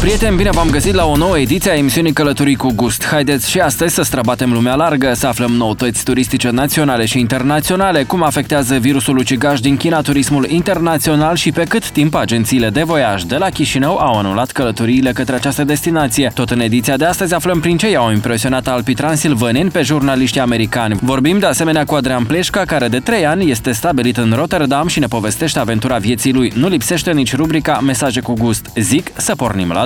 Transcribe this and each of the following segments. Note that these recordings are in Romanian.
Prieteni, bine v-am găsit la o nouă ediție a emisiunii Călătorii cu Gust. Haideți și astăzi să străbatem lumea largă, să aflăm noutăți turistice naționale și internaționale, cum afectează virusul ucigaș din China turismul internațional și pe cât timp agențiile de voiaj de la Chișinău au anulat călătoriile către această destinație. Tot în ediția de astăzi aflăm prin ce i-au impresionat alpii transilvaneni pe jurnaliștii americani. Vorbim de asemenea cu Adrian Pleșca, care de 3 ani este stabilit în Rotterdam și ne povestește aventura vieții lui. Nu lipsește nici rubrica Mesaje cu gust. Zic să pornim la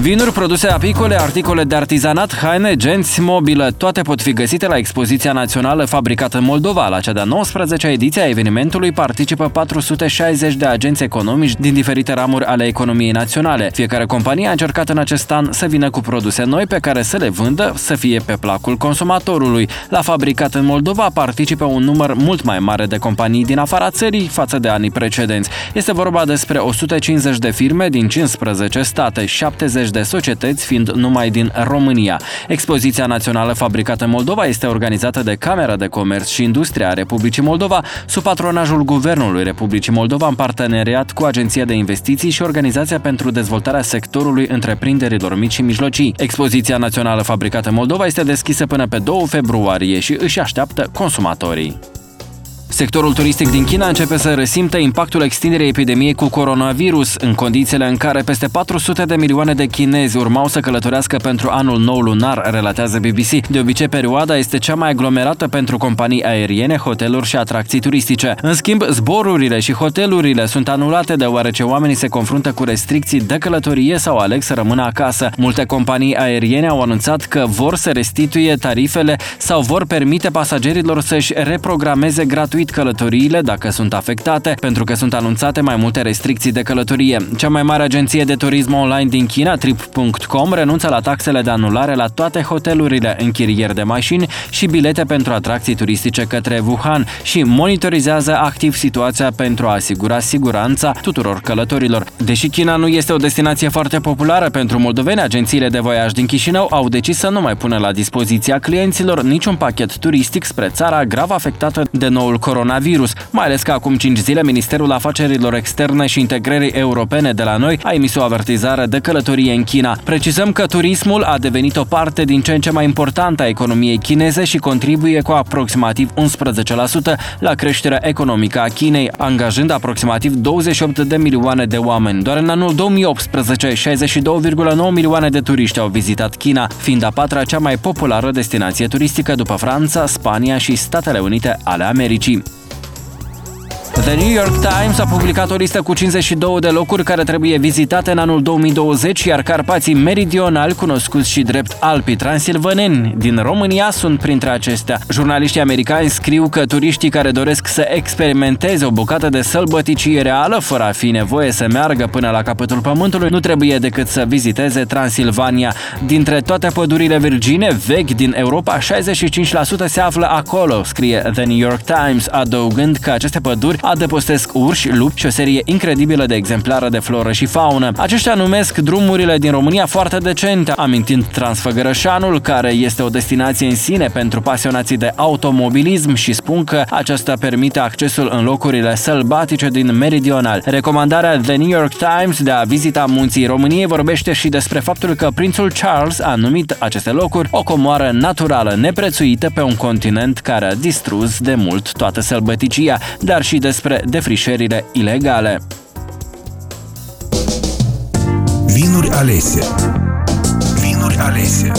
Vinuri, produse apicole, articole de artizanat, haine, genți, mobilă, toate pot fi găsite la expoziția națională fabricată în Moldova. La cea de-a 19-a ediție a evenimentului participă 460 de agenți economici din diferite ramuri ale economiei naționale. Fiecare companie a încercat în acest an să vină cu produse noi pe care să le vândă, să fie pe placul consumatorului. La fabricat în Moldova participă un număr mult mai mare de companii din afara țării față de anii precedenți. Este vorba despre 150 de firme din 15 state, 70 de societăți fiind numai din România. Expoziția națională fabricată în Moldova este organizată de Camera de Comerț și Industria a Republicii Moldova sub patronajul Guvernului Republicii Moldova în parteneriat cu Agenția de Investiții și Organizația pentru Dezvoltarea Sectorului Întreprinderilor Mici și Mijlocii. Expoziția națională fabricată în Moldova este deschisă până pe 2 februarie și își așteaptă consumatorii. Sectorul turistic din China începe să resimtă impactul extinderii epidemiei cu coronavirus, în condițiile în care peste 400 de milioane de chinezi urmau să călătorească pentru anul nou lunar, relatează BBC. De obicei, perioada este cea mai aglomerată pentru companii aeriene, hoteluri și atracții turistice. În schimb, zborurile și hotelurile sunt anulate deoarece oamenii se confruntă cu restricții de călătorie sau aleg să rămână acasă. Multe companii aeriene au anunțat că vor să restituie tarifele sau vor permite pasagerilor să-și reprogrameze gratuit gratuit călătoriile dacă sunt afectate, pentru că sunt anunțate mai multe restricții de călătorie. Cea mai mare agenție de turism online din China, Trip.com, renunță la taxele de anulare la toate hotelurile, închirieri de mașini și bilete pentru atracții turistice către Wuhan și monitorizează activ situația pentru a asigura siguranța tuturor călătorilor. Deși China nu este o destinație foarte populară pentru moldoveni, agențiile de voiaj din Chișinău au decis să nu mai pună la dispoziția clienților niciun pachet turistic spre țara grav afectată de noul coronavirus coronavirus, mai ales că acum 5 zile Ministerul Afacerilor Externe și Integrării Europene de la noi a emis o avertizare de călătorie în China. Precizăm că turismul a devenit o parte din ce în ce mai importantă a economiei chineze și contribuie cu aproximativ 11% la creșterea economică a Chinei, angajând aproximativ 28 de milioane de oameni. Doar în anul 2018, 62,9 milioane de turiști au vizitat China, fiind a patra cea mai populară destinație turistică după Franța, Spania și Statele Unite ale Americii. The New York Times a publicat o listă cu 52 de locuri care trebuie vizitate în anul 2020, iar Carpații meridionali, cunoscuți și drept Alpii Transilvaneni din România, sunt printre acestea. Jurnaliștii americani scriu că turiștii care doresc să experimenteze o bucată de sălbăticie reală, fără a fi nevoie să meargă până la capătul pământului, nu trebuie decât să viziteze Transilvania. Dintre toate pădurile virgine vechi din Europa, 65% se află acolo, scrie The New York Times, adăugând că aceste păduri adăpostesc urși, lupți și o serie incredibilă de exemplare de floră și faună. Aceștia numesc drumurile din România foarte decente, amintind Transfăgărășanul, care este o destinație în sine pentru pasionații de automobilism și spun că aceasta permite accesul în locurile sălbatice din meridional. Recomandarea The New York Times de a vizita munții României vorbește și despre faptul că prințul Charles a numit aceste locuri o comoară naturală neprețuită pe un continent care a distrus de mult toată sălbăticia, dar și despre despre defrișările ilegale. Vinuri alese Vinuri alese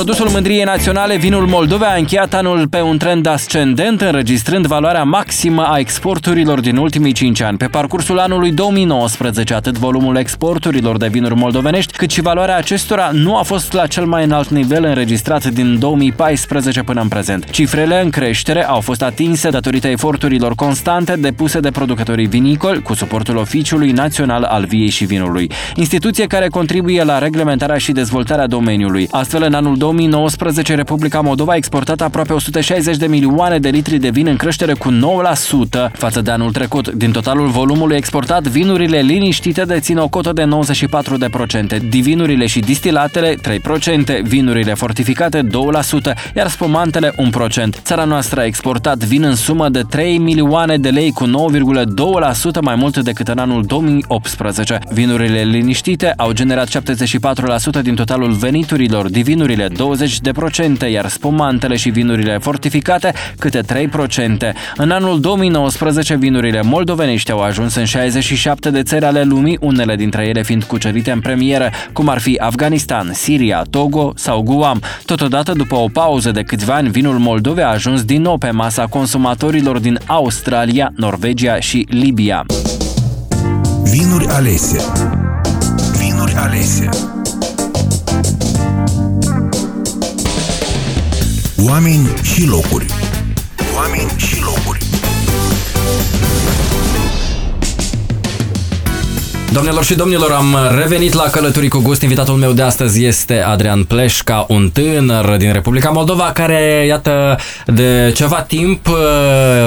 Produsul Mândriei Naționale, vinul Moldovei, a încheiat anul pe un trend ascendent, înregistrând valoarea maximă a exporturilor din ultimii 5 ani. Pe parcursul anului 2019, atât volumul exporturilor de vinuri moldovenești, cât și valoarea acestora nu a fost la cel mai înalt nivel înregistrat din 2014 până în prezent. Cifrele în creștere au fost atinse datorită eforturilor constante depuse de producătorii vinicoli cu suportul Oficiului Național al Viei și Vinului, instituție care contribuie la reglementarea și dezvoltarea domeniului. Astfel, în anul 2019, Republica Moldova a exportat aproape 160 de milioane de litri de vin în creștere cu 9% față de anul trecut. Din totalul volumului exportat, vinurile liniștite dețin o cotă de 94%, divinurile și distilatele 3%, vinurile fortificate 2%, iar spumantele 1%. Țara noastră a exportat vin în sumă de 3 milioane de lei cu 9,2% mai mult decât în anul 2018. Vinurile liniștite au generat 74% din totalul veniturilor, divinurile 20%, iar spumantele și vinurile fortificate câte 3%. În anul 2019, vinurile moldovenești au ajuns în 67 de țări ale lumii, unele dintre ele fiind cucerite în premieră, cum ar fi Afganistan, Siria, Togo sau Guam. Totodată, după o pauză de câțiva ani, vinul Moldovei a ajuns din nou pe masa consumatorilor din Australia, Norvegia și Libia. Vinuri alese Vinuri alese Oameni și locuri. Oameni și locuri Doamnelor și domnilor, am revenit la Călătorii cu Gust. Invitatul meu de astăzi este Adrian Pleșca, un tânăr din Republica Moldova care, iată, de ceva timp uh,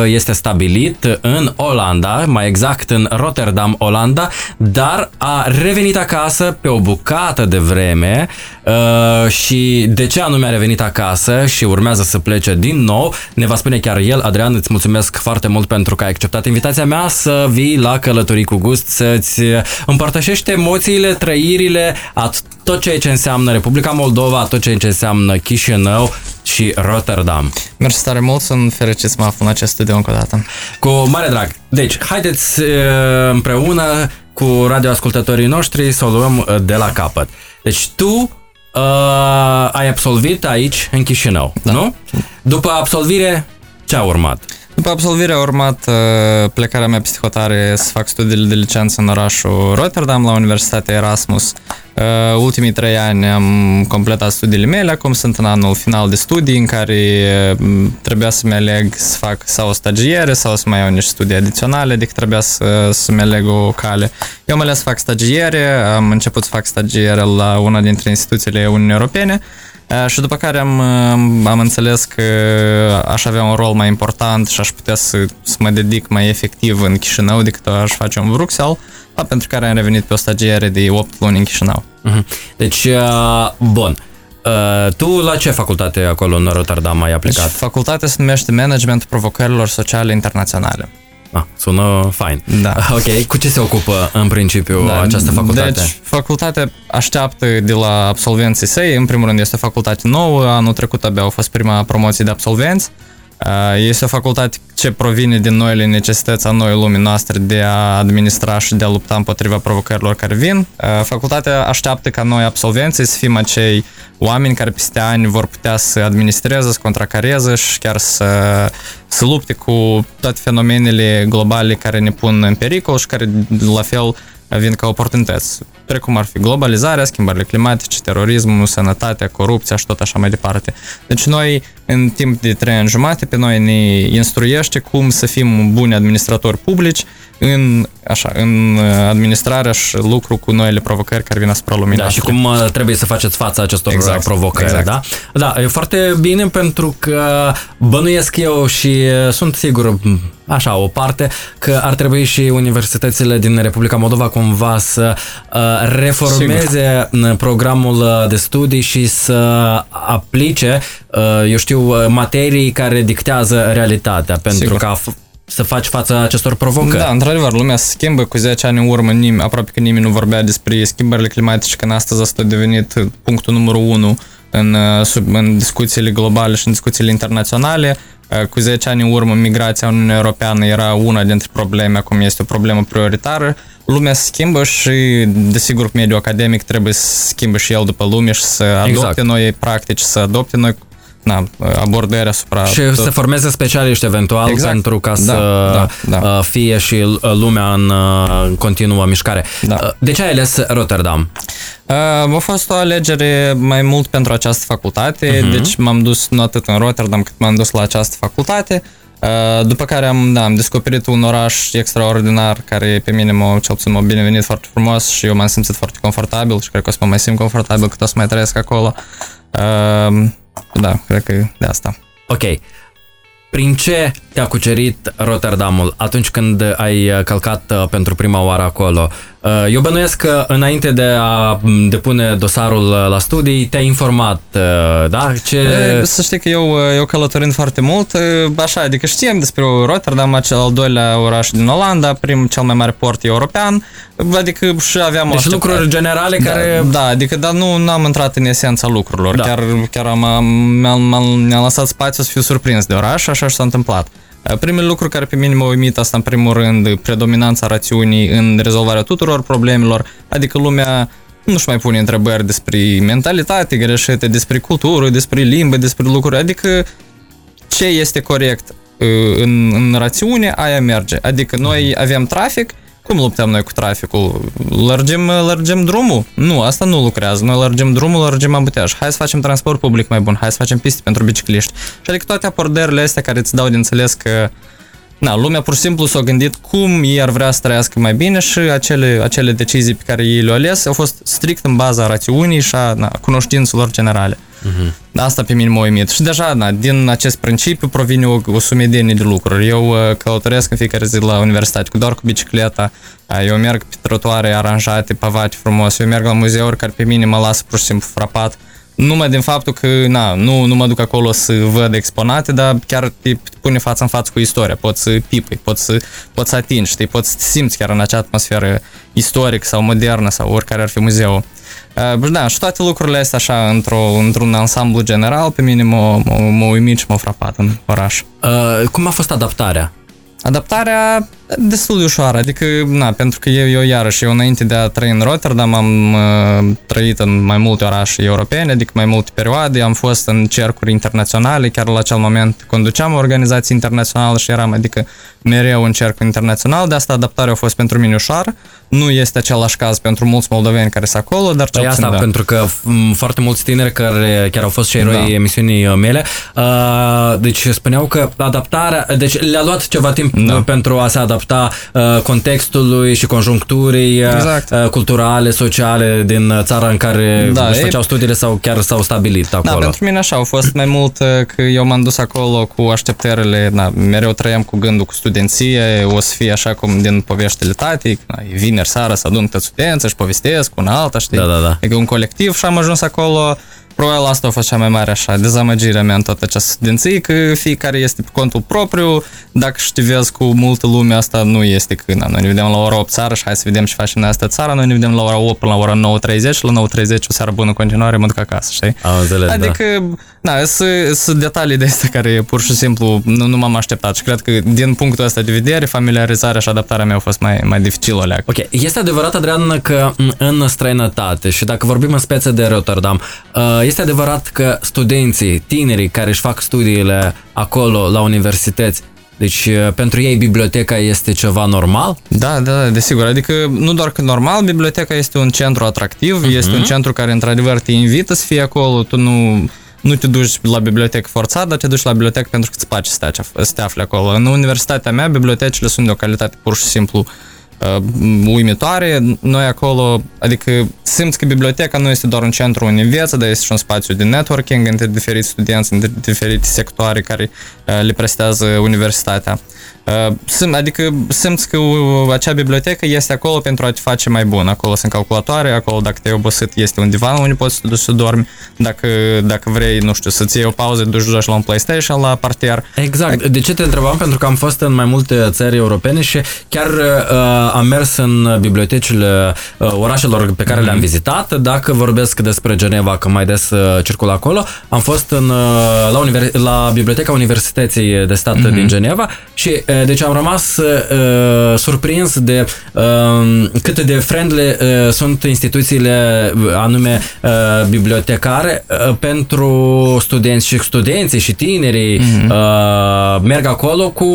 este stabilit în Olanda, mai exact în Rotterdam, Olanda, dar a revenit acasă pe o bucată de vreme uh, și de ce anume a revenit acasă și urmează să plece din nou, ne va spune chiar el. Adrian, îți mulțumesc foarte mult pentru că ai acceptat invitația mea să vii la Călătorii cu Gust, să-ți împărtășește emoțiile, trăirile, a tot ceea ce înseamnă Republica Moldova, tot ceea ce înseamnă Chișinău și Rotterdam. Mersi tare mult, sunt fericit să mă aflu în acest studio încă o dată. Cu mare drag. Deci, haideți împreună cu radioascultătorii noștri să o luăm de la capăt. Deci tu uh, ai absolvit aici, în Chișinău, da. nu? După absolvire, ce a urmat? După absolvirea a urmat uh, plecarea mea peste hotare să fac studiile de licență în orașul Rotterdam la Universitatea Erasmus. Uh, ultimii trei ani am completat studiile mele, acum sunt în anul final de studii în care uh, trebuia să-mi aleg să fac sau o stagiere sau să mai iau niște studii adiționale, adică trebuia să, să-mi aleg o cale. Eu am ales să fac stagiere, am început să fac stagiere la una dintre instituțiile Uniunii Europene, și după care am, am înțeles că aș avea un rol mai important și aș putea să, să mă dedic mai efectiv în Chișinău decât aș face în Bruxelles, pentru care am revenit pe o stagiere de 8 luni în Chișinău. Mhm. Deci, bun. Tu la ce facultate acolo în Rotterdam ai aplicat? Deci, facultatea se numește Management Provocărilor Sociale Internaționale. Ah, sună fain. Da. Ok, cu ce se ocupă în principiu da. această facultate? Deci, facultatea așteaptă de la absolvenții săi, în primul rând este o facultate nouă, anul trecut abia au fost prima promoție de absolvenți, este o facultate ce provine din noile necesități a noi lumii noastre de a administra și de a lupta împotriva provocărilor care vin. Facultatea așteaptă ca noi absolvenții să fim acei oameni care peste ani vor putea să administreze, să contracareze și chiar să, să lupte cu toate fenomenele globale care ne pun în pericol și care la fel vin ca oportunități, precum ar fi globalizarea, schimbările climatice, terorismul, sănătatea, corupția și tot așa mai departe. Deci noi, în timp de trei ani jumate, pe noi ne instruiește cum să fim buni administratori publici în, așa, în administrarea și lucru cu noile provocări care vin asupra lumii da, și cum uh, trebuie să faceți fața acestor exact, provocări, exact. da? Da, e foarte bine pentru că bănuiesc eu și uh, sunt sigur așa, o parte, că ar trebui și universitățile din Republica Moldova cumva să uh, reformeze Sigur. programul de studii și să aplice, uh, eu știu, materii care dictează realitatea, pentru Sigur. ca să faci față acestor provocări. Da, într-adevăr, lumea se schimbă cu 10 ani în urmă, nimeni, aproape că nimeni nu vorbea despre schimbările climatice, când astăzi asta a devenit punctul numărul 1 în, în discuțiile globale și în discuțiile internaționale. Cu 10 ani în urmă, migrația în Uniunea Europeană era una dintre probleme, acum este o problemă prioritară. Lumea se schimbă și, desigur, mediul academic trebuie să schimbe și el după lume și să adopte exact. noi practici, să adopte noi na, abordări asupra... Și tot. să formeze specialiști eventual exact. pentru ca da, să da, da. fie și lumea în continuă mișcare. Da. De ce ai ales Rotterdam? A fost o alegere mai mult pentru această facultate, uh-huh. deci m-am dus nu atât în Rotterdam cât m-am dus la această facultate. După care am, da, am descoperit un oraș extraordinar care pe mine m-a, cel puțin m-a binevenit foarte frumos și eu m-am simțit foarte confortabil și cred că o să mă mai simt confortabil cât o să mai trăiesc acolo. Uh, da, cred că de asta. Ok. Prin ce te-a cucerit Rotterdamul atunci când ai uh, călcat uh, pentru prima oară acolo? Uh, eu bănuiesc că înainte de a depune dosarul la studii te-ai informat, da? Ce... E, să știi că eu, eu călătorind foarte mult, așa, adică știam despre Rotterdam, acel al doilea oraș din Olanda, prim cel mai mare port european, adică și aveam Deci așteptat. lucruri generale da, care... Da, adică dar nu am intrat în esența lucrurilor, da. chiar, chiar am, mi-am, mi-am lăsat spațiu să fiu surprins de oraș, așa și s-a întâmplat. Primul lucru care pe mine mă uimit asta în primul rând, predominanța rațiunii în rezolvarea tuturor problemelor, adică lumea nu-și mai pune întrebări despre mentalitate greșită, despre cultură, despre limbă, despre lucruri, adică ce este corect în, în rațiune, aia merge. Adică noi avem trafic, cum luptăm noi cu traficul? Lărgim, lărgim drumul? Nu, asta nu lucrează. Noi lărgim drumul, lărgim ambuteaj. Hai să facem transport public mai bun, hai să facem piste pentru bicicliști. Și adică toate abordările astea care îți dau de înțeles că na, lumea pur și simplu s-a gândit cum ei ar vrea să trăiască mai bine și acele, acele decizii pe care ei le-au ales au fost strict în baza rațiunii și a na, cunoștințelor generale. Uh-huh. Asta pe mine m-a uimit. Și deja, na, din acest principiu provine o, o sumedenie de lucruri. Eu uh, călătoresc în fiecare zi la universitate, cu doar cu bicicleta, uh, eu merg pe trotuare aranjate, pavate frumos, eu merg la muzeuri care pe mine mă lasă pur și simplu frapat numai din faptul că na, nu, nu mă duc acolo să văd exponate, dar chiar te pune față în față cu istoria, poți să pipui, poți să, poți să atingi, știi, poți să te simți chiar în acea atmosferă istorică sau modernă sau oricare ar fi muzeul. Uh, da, și toate lucrurile astea așa într-o, într-un ansamblu general pe mine m-au, m-au uimit și m-au frapat în oraș. Uh, cum a fost adaptarea? Adaptarea destul de ușoară, adică, na, pentru că eu, eu iarăși, eu înainte de a trăi în Rotterdam am uh, trăit în mai multe orașe europene, adică mai multe perioade, am fost în cercuri internaționale, chiar la acel moment conduceam o organizație internațională și eram, adică, mereu în cercul internațional, de asta adaptarea a fost pentru mine ușoară. Nu este același caz pentru mulți moldoveni care sunt acolo, dar ce păi asta, da. pentru că foarte mulți tineri care chiar au fost și eroi da. emisiunii mele, uh, deci spuneau că adaptarea, deci le-a luat ceva timp da. pentru a se adapta uh, contextului și conjuncturii uh, exact. uh, culturale, sociale din țara în care da, își făceau studiile sau chiar s-au stabilit da, acolo. Da, pentru mine așa, au fost mai mult uh, că eu m-am dus acolo cu așteptările, da, mereu trăiam cu gândul cu studenție, o să fie așa cum din poveștile tati, vineri seara să adun toți studenți, și povestesc una alta, știi? Da, da, da. E un colectiv și am ajuns acolo Probabil asta a fost cea mai mare așa dezamăgirea mea în toată această studenție, că fiecare este pe contul propriu, dacă știvezi cu multă lume, asta nu este că na, noi ne vedem la ora 8 seara și hai să vedem ce facem în asta țara, noi ne vedem la ora 8 până la ora 9.30 și la 9.30 o seară bună în continuare, mă duc acasă, știi? Am înțeles, da. adică, da, da sunt detalii de astea care pur și simplu nu, nu m-am așteptat. Și cred că din punctul ăsta de vedere, familiarizarea și adaptarea mea a fost mai, mai dificilă o Ok, este adevărat, Adrian, că în străinătate și dacă vorbim în speță de Rotterdam, uh, este adevărat că studenții, tinerii care își fac studiile acolo la universități, deci pentru ei biblioteca este ceva normal? Da, da, da, desigur. Adică nu doar că normal, biblioteca este un centru atractiv, uh-huh. este un centru care într-adevăr te invită să fii acolo, tu nu nu te duci la bibliotecă forțat, dar te duci la bibliotecă pentru că îți place să te, să te afli acolo. În universitatea mea, bibliotecile sunt de o calitate pur și simplu uh, uh, uimitoare. Noi acolo, adică simți că biblioteca nu este doar un centru unde înveți, dar este și un spațiu de networking între diferiți studenți, între diferite sectoare care uh, le prestează universitatea. Uh, adică simți că acea bibliotecă este acolo pentru a te face mai bun. Acolo sunt calculatoare, acolo dacă te-ai obosit este un divan unde poți să te duci să dormi. Dacă, dacă vrei, nu știu, să-ți iei o pauză, duci joci la un PlayStation, la parter. Exact. De ce te întrebam? Pentru că am fost în mai multe țări europene și chiar uh, am mers în bibliotecile uh, orașelor pe care mm-hmm. le-am vizitat. Dacă vorbesc despre Geneva, că mai des uh, circul acolo, am fost în, uh, la, univers- la Biblioteca Universității de Stat mm-hmm. din Geneva și uh, deci am rămas uh, surprins de uh, cât de friendly uh, sunt instituțiile anume uh, bibliotecare uh, pentru studenți și studenții și tinerii mm-hmm. uh, merg acolo cu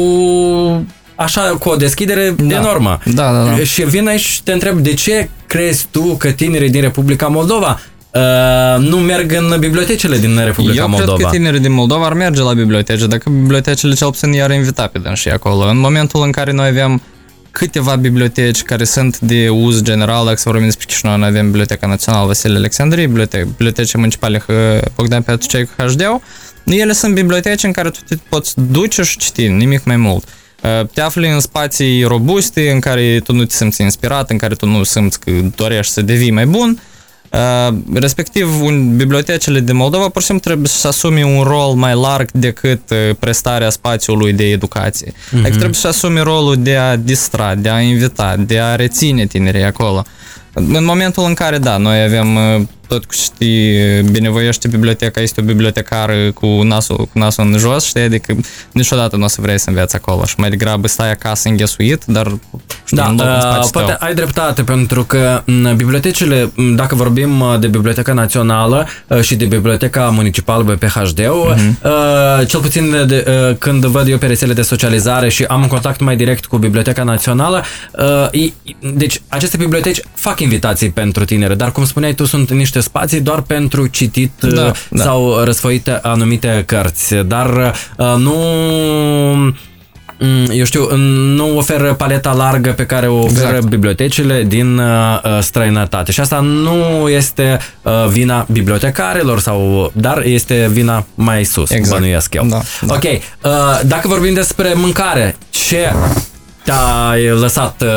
așa cu o deschidere da. enormă. Da, da, da. Și vin aici și te întreb de ce crezi tu că tinerii din Republica Moldova Uh, nu merg în bibliotecile din Republica Eu Moldova. Eu cred că tinerii din Moldova ar merge la bibliotece, dacă bibliotecile cel puțin i-ar invita pe și acolo. În momentul în care noi aveam câteva biblioteci care sunt de uz general, dacă să vorbim despre Chișinău, noi avem Biblioteca Națională Vasile Alexandrie, Biblioteca, Bibliotece Municipale Bogdan Petrucei Hașdeu, ele sunt biblioteci în care tu te poți duce și citi, nimic mai mult. Te afli în spații robuste, în care tu nu te simți inspirat, în care tu nu simți că dorești să devii mai bun, respectiv un, bibliotecile de Moldova pur și simplu trebuie să asume un rol mai larg decât prestarea spațiului de educație. Mm-hmm. Adică trebuie să asume rolul de a distra, de a invita, de a reține tinerii acolo. În momentul în care, da, noi avem tot cu știi, binevoiește biblioteca, este o bibliotecară cu nasul, cu nasul în jos, știi, adică niciodată nu o să vrei să înveți acolo și mai degrabă stai acasă înghesuit, dar știi, da, în loc, uh, poate tău. ai dreptate, pentru că bibliotecile, dacă vorbim de Biblioteca Națională și de Biblioteca Municipală BPHD, uh-huh. uh, cel puțin de, uh, când văd eu pe rețele de socializare și am un contact mai direct cu Biblioteca Națională, uh, deci aceste biblioteci fac invitații pentru tineri, dar cum spuneai tu, sunt niște niște spații doar pentru citit da, uh, da. sau răsfoite anumite cărți, dar uh, nu mm, eu știu, nu oferă paleta largă pe care o oferă exact. bibliotecile din uh, străinătate. Și asta nu este uh, vina bibliotecarilor, sau, dar este vina mai sus, exact. bănuiesc eu. Da, da. Ok, uh, dacă vorbim despre mâncare, ce te-a lăsat uh,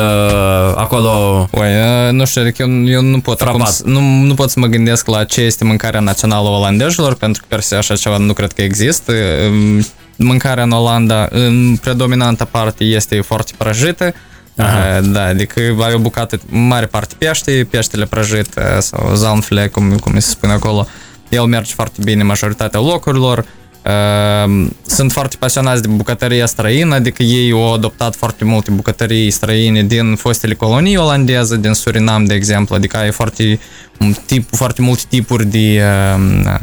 acolo Oi, uh, nu știu, adică eu, eu nu pot acum, nu, nu pot să mă gândesc la ce este mâncarea națională olandezilor, pentru că per se așa ceva nu cred că există. Um, mâncarea în Olanda, în predominantă parte, este foarte prăjită. Aha. Uh, da, adică ai o bucată, mare parte pește, peștele prăjit uh, sau zalmfle, cum, cum se spune acolo. El merge foarte bine majoritatea locurilor. Ehm, sunt foarte pasionați de bucătăria străină, adică ei au adoptat foarte multe bucătării străine din fostele colonii olandeze, din Surinam, de exemplu, adică ai foarte, tip, foarte multe tipuri de uh,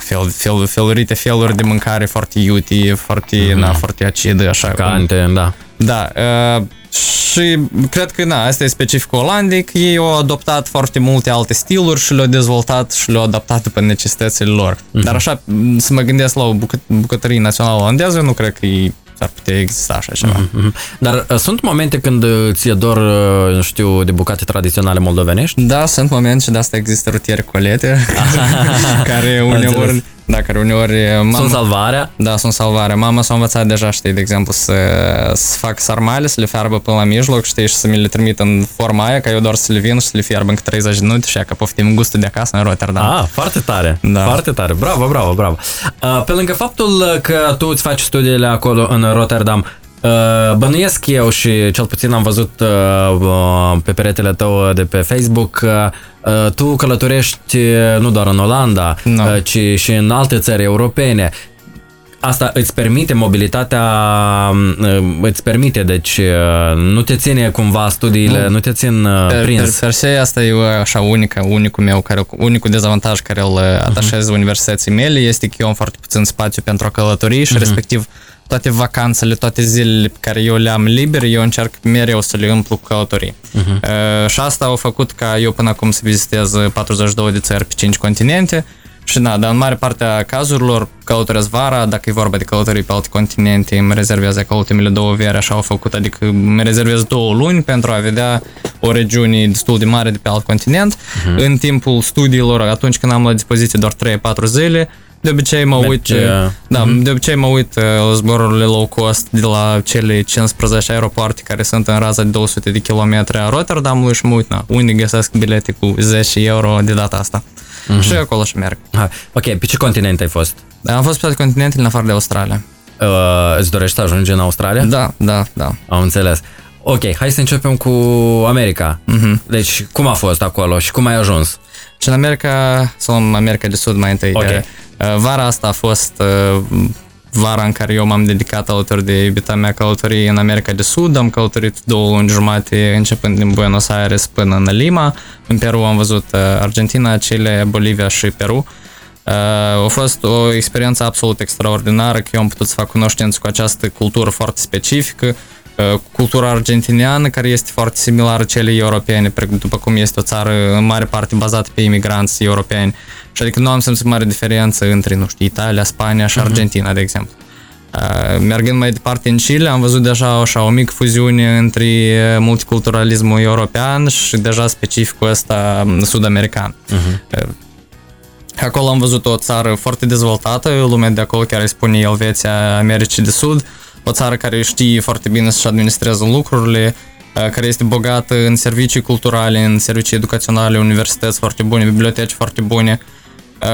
fel, fel, felurite feluri de mâncare foarte iuti, foarte, mm-hmm. na, foarte acide, așa. Cante, cum... da. Da, uh, și cred că, na, asta e specific olandic, ei au adoptat foarte multe alte stiluri și le-au dezvoltat și le-au adaptat pe necesitățile lor. Mm-hmm. Dar așa, să mă gândesc la o bucă- bucătărie națională olandeză, nu cred că e ar putea exista așa ceva. Mm-hmm. Dar uh, sunt momente când ți-e dor, uh, nu știu, de bucate tradiționale moldovenești? Da, sunt momente și de asta există rutiere colete, care uneori da, care uneori... Mama, sunt salvarea? Da, sunt salvarea. Mama s-a învățat deja, știi, de exemplu, să, să fac sarmale, să le fiarbă până la mijloc, știi, și să mi le trimit în forma aia, ca eu doar să le vin și să le fiarbă în 30 de minute și că poftim gustul de acasă în Rotterdam. Ah, foarte tare, da. foarte tare. Bravo, bravo, bravo. Uh, pe lângă faptul că tu îți faci studiile acolo în Rotterdam, Uh, bănuiesc eu și cel puțin am văzut uh, pe peretele tău de pe Facebook uh, tu călătorești nu doar în Olanda, no. ci și în alte țări europene. Asta îți permite mobilitatea, îți permite, deci nu te ține cumva studiile, nu, nu te țin prins. Per, per se, asta e așa unică, unicul meu, care, unicul dezavantaj care îl atașez uh-huh. universității mele este că eu am foarte puțin spațiu pentru a călători și uh-huh. respectiv toate vacanțele, toate zilele pe care eu le am liber, eu încerc mereu să le umplu cu călătorii. Uh-huh. Uh, și asta a făcut ca eu până acum să vizitez 42 de țări pe 5 continente și da, dar în mare parte a cazurilor călătoresc vara, dacă e vorba de călătorii pe alte continente, îmi rezervez acolo ultimele două veri, așa au făcut, adică îmi rezervez două luni pentru a vedea o regiune destul de mare de pe alt continent. Uh-huh. În timpul studiilor, atunci când am la dispoziție doar 3-4 zile, de obicei mă uit, Merge, da, uh-huh. de obicei mă uit la zborurile low cost de la cele 15 aeropoarte care sunt în raza de 200 de kilometri a Rotterdamului și mă uit, na, unde găsesc bilete cu 10 euro de data asta. Uh-huh. Și acolo și merg. Ha. Ok, pe ce continent ai fost? Am fost pe toate continentele în afară de Australia. Uh, îți dorești să ajungi în Australia? Da, da, da. Am înțeles. Ok, hai să începem cu America. Uh-huh. Deci, cum a fost acolo și cum ai ajuns? Și în America, sau în America de Sud mai întâi. Okay. Uh, vara asta a fost uh, vara în care eu m-am dedicat alături de iubita mea călătorie în America de Sud. Am călătorit două luni jumate, începând din Buenos Aires până în Lima. În Peru am văzut uh, Argentina, Chile, Bolivia și Peru. a fost o experiență absolut extraordinară că eu am putut să fac cunoștință cu această cultură foarte specifică, cultura argentiniană, care este foarte similară celei europene, după cum este o țară în mare parte bazată pe imigranți europeni. Și adică nu am simțit mare diferență între, nu știu, Italia, Spania și mhm. Argentina, uh-huh. de exemplu. Mergând mai departe în Chile, am văzut deja așa o mică fuziune între multiculturalismul european și deja specificul ăsta sud-american. Uh-huh. Acolo am văzut o țară foarte dezvoltată, lumea de acolo chiar îi spune Elveția Americii de Sud, o țară care știe foarte bine să-și administrează lucrurile, care este bogată în servicii culturale, în servicii educaționale, universități foarte bune, biblioteci foarte bune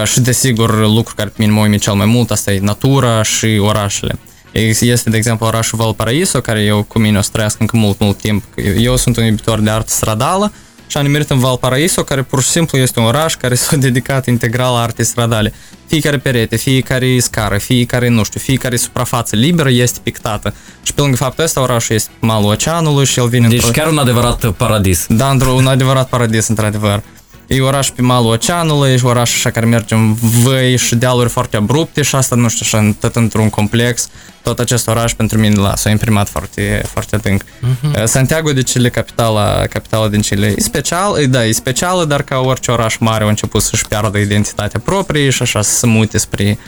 și desigur lucru care pe mine mă uimi cel mai mult, asta e natura și orașele. Este, de exemplu, orașul Valparaiso, care eu cu mine o să trăiesc încă mult, mult timp. Eu sunt un iubitor de artă stradală și am nimerit în Valparaiso, care pur și simplu este un oraș care s-a dedicat integral la arte stradale. Fiecare perete, fiecare scară, fiecare, nu știu, fiecare suprafață liberă este pictată. Și pe lângă faptul ăsta, orașul este malul oceanului și el vine... Deci chiar un adevărat paradis. Da, un adevărat paradis, într-adevăr. E oraș pe malul oceanului, e oraș așa care merge în văi și dealuri foarte abrupte și asta, nu știu, așa, tot într-un complex. Tot acest oraș pentru mine la s-a imprimat foarte, foarte adânc. Uh-huh. Santiago de Chile, capitala, capitala din Chile, e special, e, da, e specială, dar ca orice oraș mare a început să-și piardă identitatea proprie și așa să se mute spre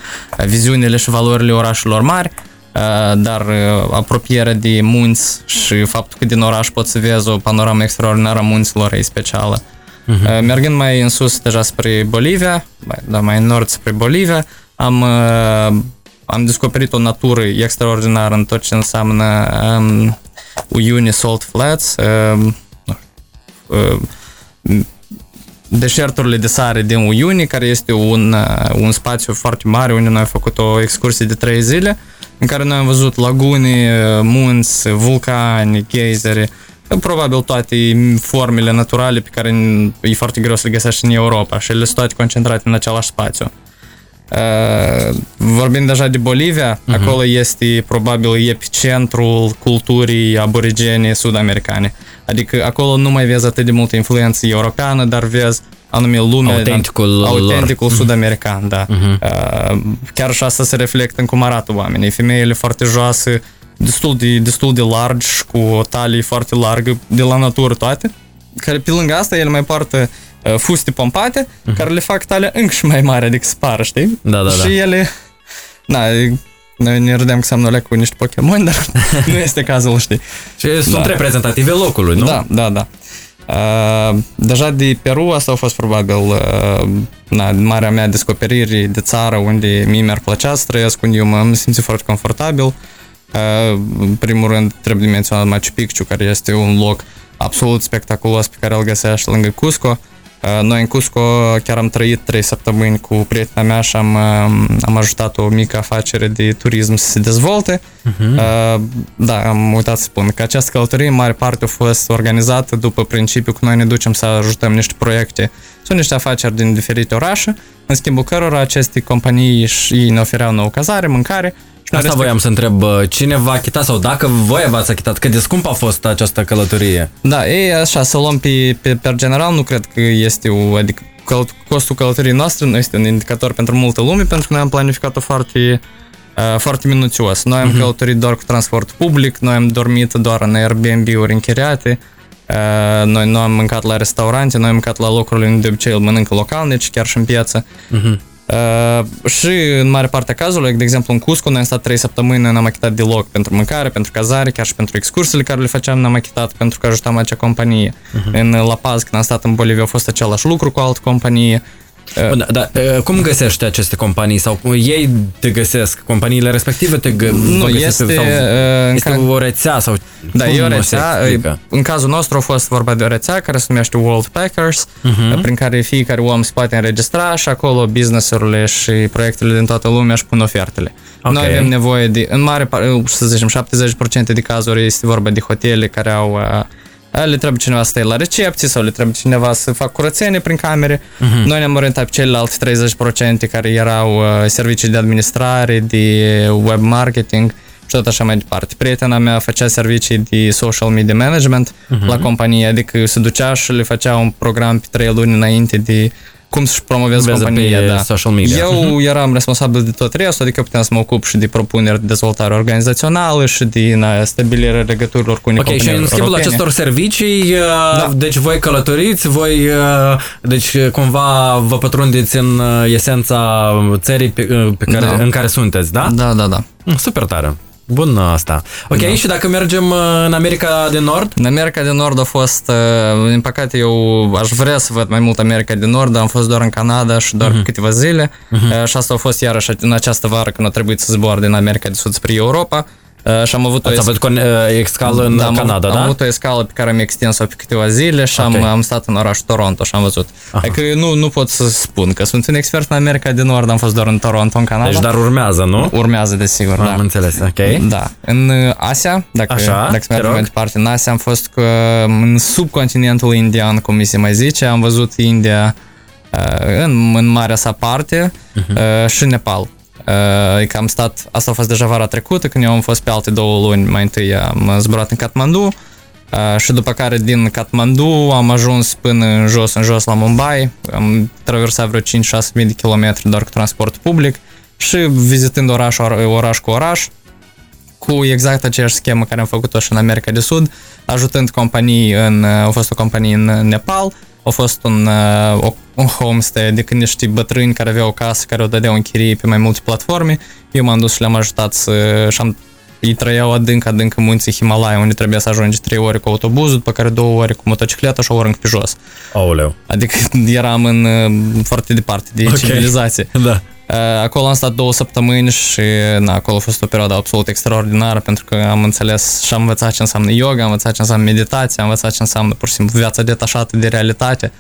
viziunile și valorile orașelor mari dar apropierea de munți și faptul că din oraș poți să vezi o panoramă extraordinară a munților e specială. Uh-huh. Mergând mai în sus, deja spre Bolivia, da, mai în nord spre Bolivia, am, am descoperit o natură extraordinară în tot ce înseamnă um, Uyuni Salt Flats, um, um, deșerturile de sare din Uyuni, care este un, un spațiu foarte mare unde noi am făcut o excursie de trei zile, în care noi am văzut lagune, munți, vulcani, geizere, probabil toate formele naturale pe care e foarte greu să le găsești în Europa și ele sunt toate concentrate în același spațiu. Uh, vorbind deja de Bolivia, uh-huh. acolo este probabil epicentrul culturii aborigene sud-americane. Adică acolo nu mai vezi atât de multă influență europeană, dar vezi anume lumea autenticul, autenticul sud-american, da. Uh-huh. Uh, chiar și asta se reflectă în cum arată oamenii. Femeile foarte joase, destul de, destul de largi, cu o talie foarte largă, de la natură toate, care pe lângă asta ele mai poartă uh, fuste pompate, uh-huh. care le fac talia încă și mai mare decât spară, știi? Da, da, și da. ele, na, noi ne râdeam că seamănă cu niște Pokémon, dar nu este cazul, știi? Și sunt da. reprezentative locului, nu? Da, da, da. Uh, deja de Peru asta a fost probabil uh, na, marea mea descoperire de țară unde mie mi-ar plăcea să trăiesc, unde eu mă simt foarte confortabil. Uh, în primul rând, trebuie de menționat Machu Picchu, care este un loc absolut spectaculos pe care îl găsești lângă Cusco. Noi în Cusco chiar am trăit trei săptămâni cu prietena mea și am, am ajutat o mică afacere de turism să se dezvolte. Uh-huh. Da, am uitat să spun că această călătorie în mare parte a fost organizată după principiul că noi ne ducem să ajutăm niște proiecte sunt niște afaceri din diferite orașe, în schimbul cărora aceste companii și ne ofereau nouă cazare, mâncare Asta respect... voiam să întreb, cine v-a achitat sau dacă voi v-ați achitat, cât de scump a fost această călătorie? Da, e așa, să luăm pe, pe, pe general, nu cred că este o, adică costul călătoriei noastre nu este un indicator pentru multă lume, pentru că noi am planificat-o foarte, uh, foarte minuțios. Noi am uh-huh. călătorit doar cu transport public, noi am dormit doar în Airbnb-uri închiriate, uh, noi nu am mâncat la restaurante, noi am mâncat la locurile unde de obicei îl mănâncă localnici, chiar și în piață. Uh-huh. Uh, și în mare parte a cazurilor, de exemplu în Cusco, noi am stat 3 săptămâni, n-am achitat deloc pentru mâncare, pentru cazare, chiar și pentru excursiile care le făceam, n-am achitat pentru că ajutam acea companie. Uh-huh. În La Paz, când am stat în Bolivia, a fost același lucru cu altă companie. Bun, da, cum găsești aceste companii sau ei te găsesc? Companiile respective te gă- nu, găsesc este, sau este ca... o rețea sau Da, e o rețea. În cazul nostru a fost vorba de o rețea care se numește World Packers, uh-huh. prin care fiecare om se poate înregistra și acolo businessurile și proiectele din toată lumea își pun ofertele. Okay. Noi avem nevoie de, în mare, să zicem, 70% de cazuri este vorba de hotele care au uh, le trebuie cineva să stai la recepție sau le trebuie cineva să facă curățenie prin camere. Uh-huh. Noi ne-am orientat pe celelalte 30% care erau uh, servicii de administrare, de web marketing și tot așa mai departe. Prietena mea făcea servicii de social media management uh-huh. la companie, adică se ducea și le făcea un program pe trei luni înainte de cum să-și promoveze Vezi compania. pe Da. social media. Eu eram responsabil de tot restul, adică puteam să mă ocup și de propuneri de dezvoltare organizațională și de na, stabilirea legăturilor cu unii Ok, și companii în schimbul europene. acestor servicii, da. deci voi călătoriți, voi, uh, deci cumva vă pătrundeți în uh, esența țării pe, uh, pe care, Da. în care sunteți, da? Da, da, da. Mm, Super tare. Bun uh, asta. Ok, da. și dacă mergem uh, în America de Nord? În America de Nord a fost, uh, din păcate eu aș vrea să văd mai mult America de Nord, dar am fost doar în Canada și doar uh-huh. câteva zile uh-huh. și asta a fost iarăși în această vară când a trebuit să zbor din America de Sud spre Europa Uh, și am avut o Ați avut con- uh, escală în da, am, Canada, am da? avut o escală pe care am extins-o pe câteva zile și am, Ok. am stat în orașul Toronto și am văzut. Adică nu, nu pot să spun că sunt un expert în America de Nord, am fost doar în Toronto, în Canada. Deci, dar urmează, nu? Urmează, desigur, da. Am înțeles, ok. Da. În uh, Asia, dacă, Așa, dacă să te mergem rog. mai departe, în Asia am fost cu, în subcontinentul indian, cum mi se mai zice, am văzut India uh, în, în marea sa parte Mhm. uh, și Nepal. Uh, Adică am stat, asta a fost deja vara trecută, când eu am fost pe alte două luni, mai întâi am zburat în Kathmandu uh, și după care din Kathmandu am ajuns până în jos, în jos la Mumbai, am traversat vreo 5-6 mii de kilometri doar cu transport public și vizitând oraș, oraș cu oraș, cu exact aceeași schemă care am făcut-o și în America de Sud, ajutând companii în, a fost o companie în Nepal, a fost un, uh, o- un homestay, adică niște bătrâni care aveau o casă, care o dădeau în chirie pe mai multe platforme. Eu m-am dus și le-am ajutat să, și am, ei trăiau adânc, adânc în munții Himalaya, unde trebuia să ajungi 3 ore cu autobuzul, după care 2 ore cu motocicleta și o oră încă pe jos. Aoleu. Adică eram în, uh, foarte departe de Ok. civilizație. Da. Uh, Acolo am stat două săptămâni și na, acolo a fost o perioadă absolut extraordinară pentru că am înțeles și am învățat ce înseamnă yoga, am învățat ce înseamnă meditație, am învățat ce înseamnă pur și simplu viața detașată de realitate.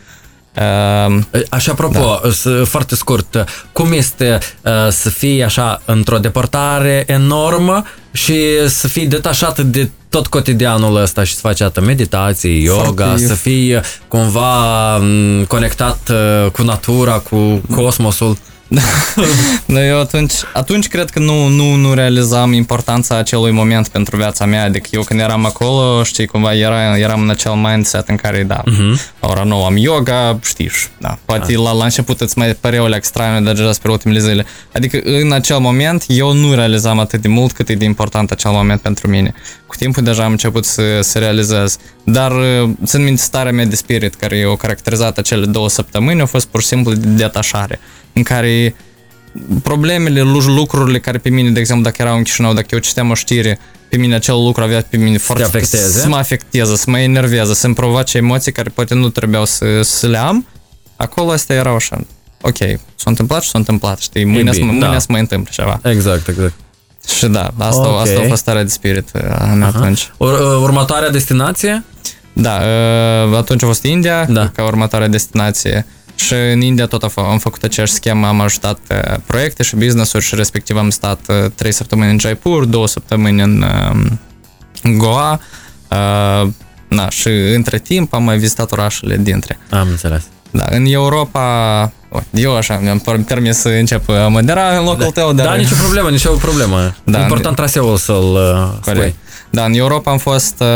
Uh, Așa, apropo, da. foarte scurt, cum este uh, să fii așa într-o depărtare enormă și să fii detașat de tot cotidianul ăsta și să faci atât meditație, yoga, Foarte- să fii uh, cumva m, conectat uh, cu natura, cu cosmosul. Dar eu atunci, atunci cred că nu, nu, nu realizam importanța acelui moment pentru viața mea, adică eu când eram acolo, știi, cumva era, eram în acel mindset în care, da, uh-huh. la ora 9 am yoga, știi, și, da, poate la, la început îți mai păreau alea extreme, dar deja spre ultimele zile. Adică în acel moment eu nu realizam atât de mult cât e de important acel moment pentru mine. Cu timpul deja am început să, să realizez, dar uh, țin minte starea mea de spirit care o caracterizat acele două săptămâni a fost pur și simplu de detașare, în care problemele, lu- lucrurile care pe mine, de exemplu, dacă erau în Chișinău, dacă eu citeam o știre, pe mine acel lucru avea pe mine foarte... afecteze? Să mă afecteze, să mă enerveze, să-mi provoace emoții care poate nu trebuiau să, să le am. Acolo astea erau așa, ok, s-a întâmplat și s-a întâmplat, știi, mâine, să, bine, mâine da. să mai întâmple ceva. Exact, exact. Și da, asta, Ok. asta a fost starea de spirit uh, a mea atunci. Ur- uh, următoarea destinație? Da, uh, atunci a fost India, Da. ca următoare destinație. Și în India tot a f- am făcut aceeași schemă, am ajutat uh, proiecte și business-uri și respectiv am stat uh, 3 săptămâni în Jaipur, 2 săptămâni în um, Goa. Uh, na, și între timp am mai vizitat orașele dintre. Am înțeles. Da, în Europa, o, eu așa, mi-am per- permis să încep a modera în locul tău, dar... Da, nicio problemă, nicio problemă. Da, Important traseul să-l uh, spui. Corect. Da, în Europa am fost uh,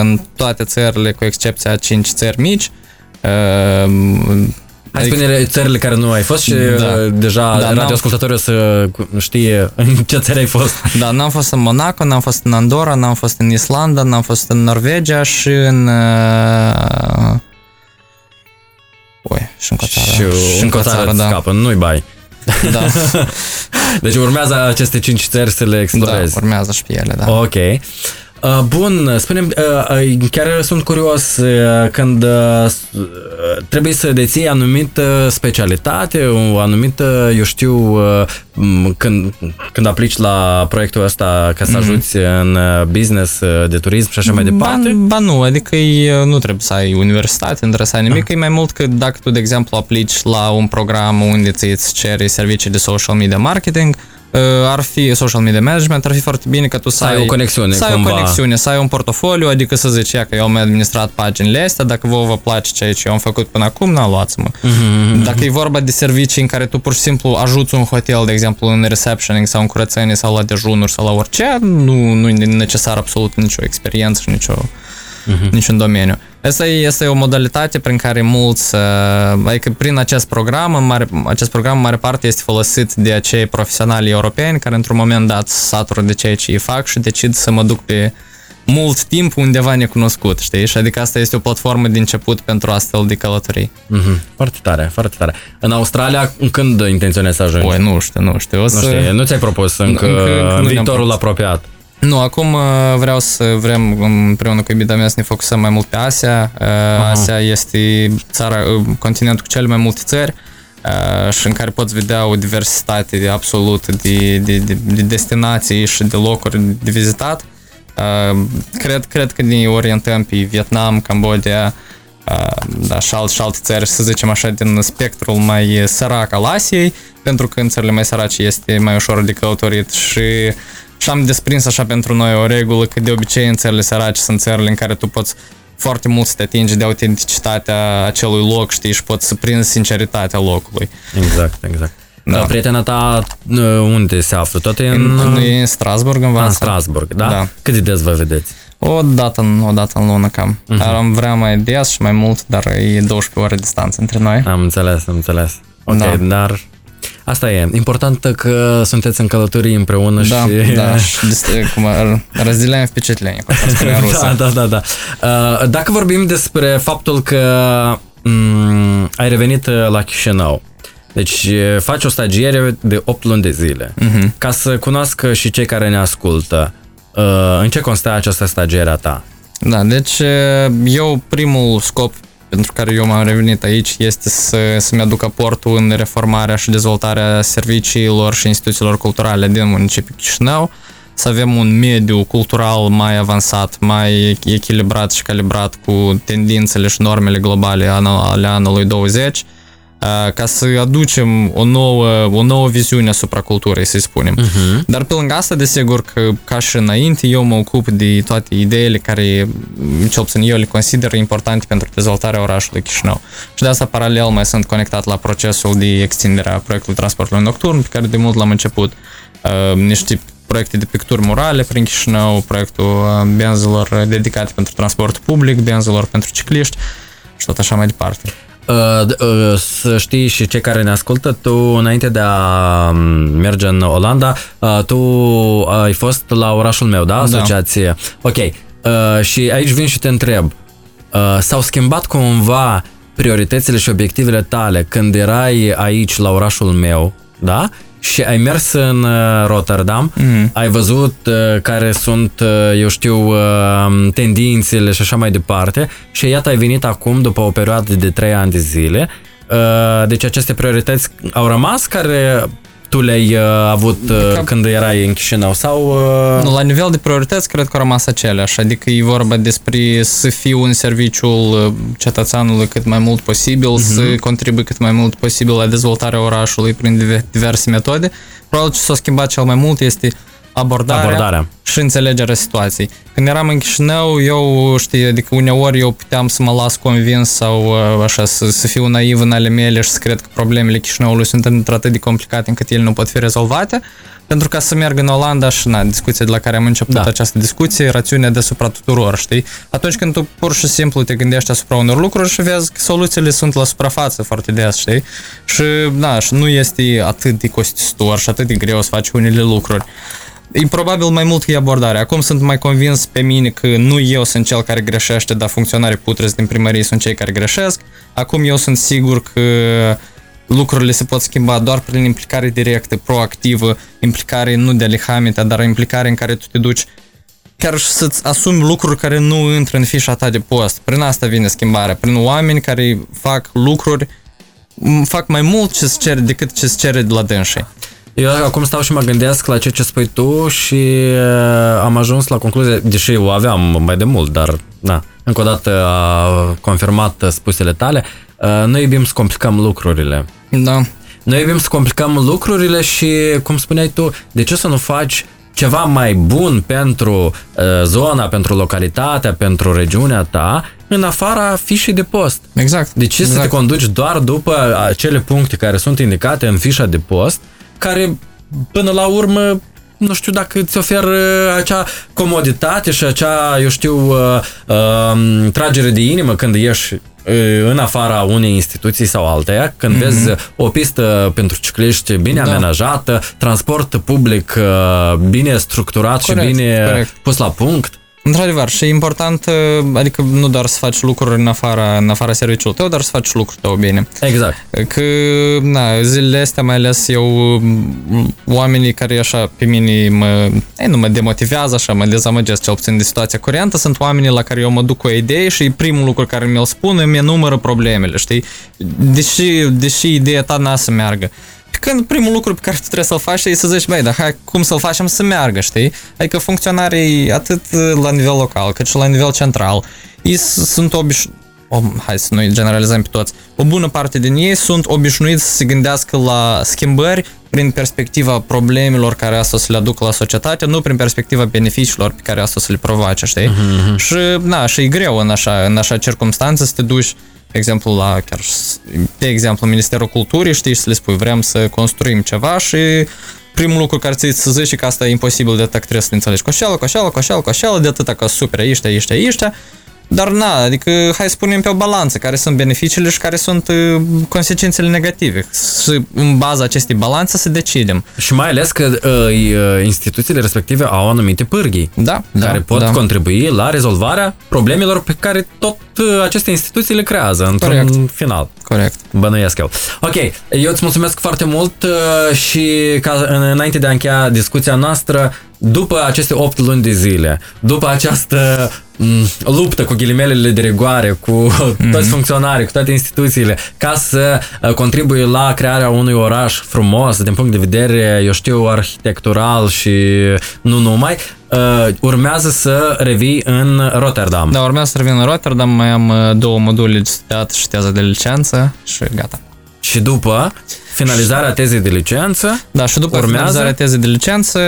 în toate țările, cu excepția 5 țări mici. Uh, Hai spune țările care nu ai fost și Da. da. deja Da, da, n-am- radioascultătorul o să știe în ce țări ai fost. Da, n-am fost în Monaco, n-am fost în Andorra, n-am fost în Islanda, n-am fost în Norvegia și în... Uh... și încă o țară. și încă o țară da. scapă, nu-i bai. Da, Deci urmează aceste cinci țări să le da, explorezi. urmează și pe ele, da. Ok. Uh, bun, spune uh, uh, chiar sunt curios uh, când uh, s- uh, trebuie să deții anumită specialitate, o anumită, eu știu, uh, m, când, când aplici la proiectul ăsta ca să ajuți în uh, business uh, de turism și așa mai departe? Ba, ba nu, adică e, nu trebuie să ai universitate, nu trebuie să ai nimic, e mai mult că dacă tu, de exemplu, aplici la un program unde ți îți ceri servicii de social media marketing, uh, ar fi social media management, ar fi foarte bine că tu să, Să ai o conexiune, să ai cumva. o conexiune, să ai un portofoliu, adică să zici "Ia că eu am administrat paginile astea, dacă vouă vă place ceea ce eu am făcut până acum, na, luați-mă. Mhm, Dacă e vorba de servicii în care tu pur și simplu ajuți un hotel, de exemplu, în receptioning sau în curățenie sau la dejunuri sau la orice, nu, nu e necesar absolut nicio experiență și nicio, Mhm. niciun domeniu. Asta e, asta e o modalitate prin care mulți, uh, adică prin acest program, în mare, acest program în mare parte este folosit de acei profesionali europeni care într-un moment dat satură de ceea ce îi fac și decid să mă duc pe mult timp undeva necunoscut, știi? Și adică asta este o platformă de început pentru astfel de călătorii. Mm-hmm. Foarte tare, foarte tare. În Australia, când intenționezi să ajungi? Păi nu știu, nu știu. O să... Nu, știu, nu ți-ai propus încă, încă, încă viitorul apropiat? Nu, acum uh, vreau să vrem împreună cu iubita mea să ne focusăm mai mult pe Asia. Uh-huh. Asia este țara, uh, continentul cu cele mai multe țări și în care poți vedea o diversitate absolută de, de, de, de destinații și de locuri de vizitat. Cred, cred că ne orientăm pe Vietnam, Cambodia, da, și, alt, și alte țări, să zicem așa, din spectrul mai sărac al Asiei, pentru că în țările mai sărace este mai ușor de călătorit și și am desprins așa pentru noi o regulă că de obicei în țările sărace sunt țările în care tu poți foarte mult să te atingi de autenticitatea acelui loc, știi, și poți să prinzi sinceritatea locului. Exact, exact. Da. Prietena ta unde se află? Tot în... în, în Strasburg învață. În Strasburg, da? da. Cât de des vă vedeți? O dată, în, o dată în lună cam. Uh-huh. Am vrea mai des și mai mult, dar e 12 ore distanță între noi. Am înțeles, am înțeles. Ok, da. dar Asta e. Important că sunteți în călătorii împreună da, și... Da, și cum, разделяем впечатление, cum spune rusă. Da, da, da, da. Uh, dacă vorbim despre faptul că um, ai revenit uh, la Chișinău, deci faci o stagiere de 8 luni de zile. Uh-huh. Ca să cunoască și cei care ne ascultă, uh, în ce constă această stagiere a ta? Da, deci eu primul scop pentru care eu m-am revenit aici este să, să-mi aduc aportul în reformarea și dezvoltarea serviciilor și instituțiilor culturale din municipiul Chișinău, să avem un mediu cultural mai avansat, mai echilibrat și calibrat cu tendințele și normele globale ale anului 20, ca să aducem o nouă, o nouă viziune asupra culturii, să spunem. Uh-huh. Dar pe lângă asta, desigur că ca și înainte, eu mă ocup de toate ideile care, cel puțin eu le consider importante pentru dezvoltarea orașului Chișinău. Și de asta, paralel, mai sunt conectat la procesul de extindere a proiectului transportului nocturn, pe care de mult l-am început. Uh, niște proiecte de picturi murale prin Chișinău, proiectul benzelor dedicate pentru transport public, benzelor pentru cicliști și tot așa mai departe. Uh, uh, să știi și cei care ne ascultă, tu înainte de a um, merge în Olanda, uh, tu ai fost la orașul meu, da? da. Asociație. Da. Ok. Și aici vin și te întreb. S-au schimbat cumva prioritățile și obiectivele tale când erai aici la orașul meu, da? Și ai mers în uh, Rotterdam, mm-hmm. ai văzut uh, care sunt, uh, eu știu, tendințele și așa mai departe și iată ai venit acum după o perioadă de 3 ani de zile. Deci aceste priorități au rămas care tu le-ai uh, avut uh, Ca... când erai în Chișinău sau... Uh... Nu, la nivel de priorități cred că au rămas aceleași, adică e vorba despre să fiu în serviciul uh, cetățeanului cât mai mult posibil, uh-huh. să contribui cât mai mult posibil la dezvoltarea orașului prin diverse metode. Probabil ce s-a schimbat cel mai mult este abordarea, abordarea și înțelegerea situației. Când eram în Chișinău, eu, știi, adică uneori eu puteam să mă las convins sau uh, așa, să, să fiu naiv în ale mele și să cred că problemele Chișinăului sunt atât de complicate încât ele nu pot fi rezolvate. Pentru ca să merg în Olanda și, na, discuția de la care am început da. această discuție, rațiunea deasupra tuturor, știi? Atunci când tu pur și simplu te gândești asupra unor lucruri și vezi că soluțiile sunt la suprafață foarte des, știi? Și, da, și nu este atât de costisitor și atât de greu să faci unele lucruri. E probabil mai mult că e abordarea. Acum sunt mai convins pe mine că nu eu sunt cel care greșește, dar funcționarii putrezi din primărie sunt cei care greșesc. Acum eu sunt sigur că lucrurile se pot schimba doar prin implicare directă, proactivă, implicare nu de alihamita, dar implicare în care tu te duci chiar și să-ți asumi lucruri care nu intră în fișa ta de post. Prin asta vine schimbarea, prin oameni care fac lucruri, fac mai mult ce se cere decât ce se cere de la dânsii. Eu acum stau și mă gândesc la ceea ce spui tu și uh, am ajuns la concluzie, deși o aveam mai de mult, dar na, încă o dată a confirmat spusele tale, uh, noi iubim să complicăm lucrurile. Da. Noi iubim să complicăm lucrurile și, cum spuneai tu, de ce să nu faci ceva mai bun pentru uh, zona, pentru localitatea, pentru regiunea ta, în afara fișei de post. Exact. De ce exact. să te exact. conduci doar după acele puncte care sunt indicate în fișa de post, care până la urmă nu știu dacă îți oferă acea comoditate și acea, eu știu, uh, uh, tragere de inimă când ieși uh, în afara unei instituții sau alteia, când mm-hmm. vezi o pistă pentru cicliști bine da. amenajată, transport public uh, bine structurat corect, și bine corect. pus la punct. Într-adevăr, și e important, uh, adică nu doar să faci lucruri în afara, în afara serviciului tău, dar să faci lucruri tău bine. Exact. Că, na, zilele astea, mai ales eu, oamenii care așa pe mine mă, ei, nu mă demotivează, așa, mă dezamăgesc cel puțin de situația curentă, sunt oamenii la care eu mă duc cu o idee și primul lucru care mi-l spun îmi numără problemele, știi? Deși, deși ideea ta n-a să meargă. Când primul lucru pe care tu trebuie să-l faci e să zici, băi, dar hai, cum să-l facem să meargă, știi? Adică funcționarii atât la nivel local, cât și la nivel central, ei sunt obișnuiți o, hai să nu generalizăm pe toți, o bună parte din ei sunt obișnuiți să se gândească la schimbări prin perspectiva problemelor care asta să le aduc la societate, nu prin perspectiva beneficiilor pe care asta să le provoace, știi? Uh-huh. Și, na, și e greu în așa, în așa circunstanțe să te duci de exemplu, la chiar, de exemplu, Ministerul Culturii, știi, și să le spui, vrem să construim ceva și primul lucru care ți să zici că asta e imposibil de atât trebuie să înțelegi coșeală, coșeală, coșeală, coșeală, de atâta că super aici, aici, aici, dar na, adică hai să punem pe o balanță care sunt beneficiile și care sunt uh, consecințele negative. Și în baza acestei balanțe să decidem. Și mai ales că uh, instituțiile respective au anumite pârghii da, care da, pot da. contribui la rezolvarea problemelor pe care tot uh, aceste instituții le creează într-un Corect. final. Corect. Bănuiesc eu. Ok, eu îți mulțumesc foarte mult uh, și ca înainte de a încheia discuția noastră, după aceste 8 luni de zile, după această mm, luptă cu ghilimelele de rigoare, cu mm-hmm. toți funcționarii, cu toate instituțiile, ca să uh, contribuie la crearea unui oraș frumos din punct de vedere, eu știu, arhitectural și nu numai, uh, urmează să revii în Rotterdam. Da, urmează să revin în Rotterdam, mai am uh, două module de studiat și teză de licență și gata. Și după finalizarea tezei de licență. Da, și după urmează... finalizarea tezei de licență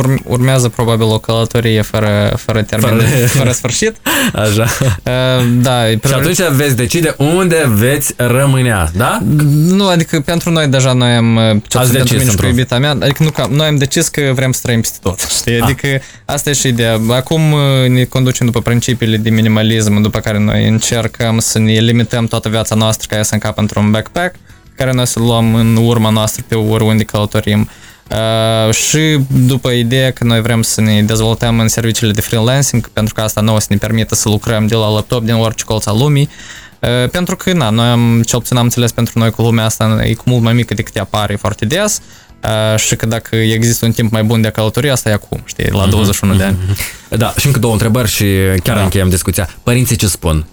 urm- urmează probabil o călătorie fără, fără termen, fără, fără sfârșit. Așa. Uh, da. Și atunci veți decide unde veți rămânea, da? Nu, adică pentru noi deja noi am, ce Ați pentru mine și cu iubita mea, adică nu, noi am decis că vrem să trăim peste tot, știi? Ah. Adică asta e și ideea. Acum ne conducem după principiile de minimalism, după care noi încercăm să ne limităm toată viața noastră ca ea să încapă într-un backpack care noi să luăm în urma noastră pe oriunde călătorim. Uh, și după ideea că noi vrem să ne dezvoltăm în serviciile de freelancing, pentru că asta nouă să ne permită să lucrăm de la laptop din orice colț al lumii, uh, pentru că, na, noi am, cel puțin am înțeles pentru noi cu lumea asta e cu mult mai mică decât apare foarte des uh, și că dacă există un timp mai bun de călătorie, asta e acum, știi, la 21 mm-hmm. de ani. Da, și încă două întrebări și chiar da. încheiem discuția. Părinții ce spun?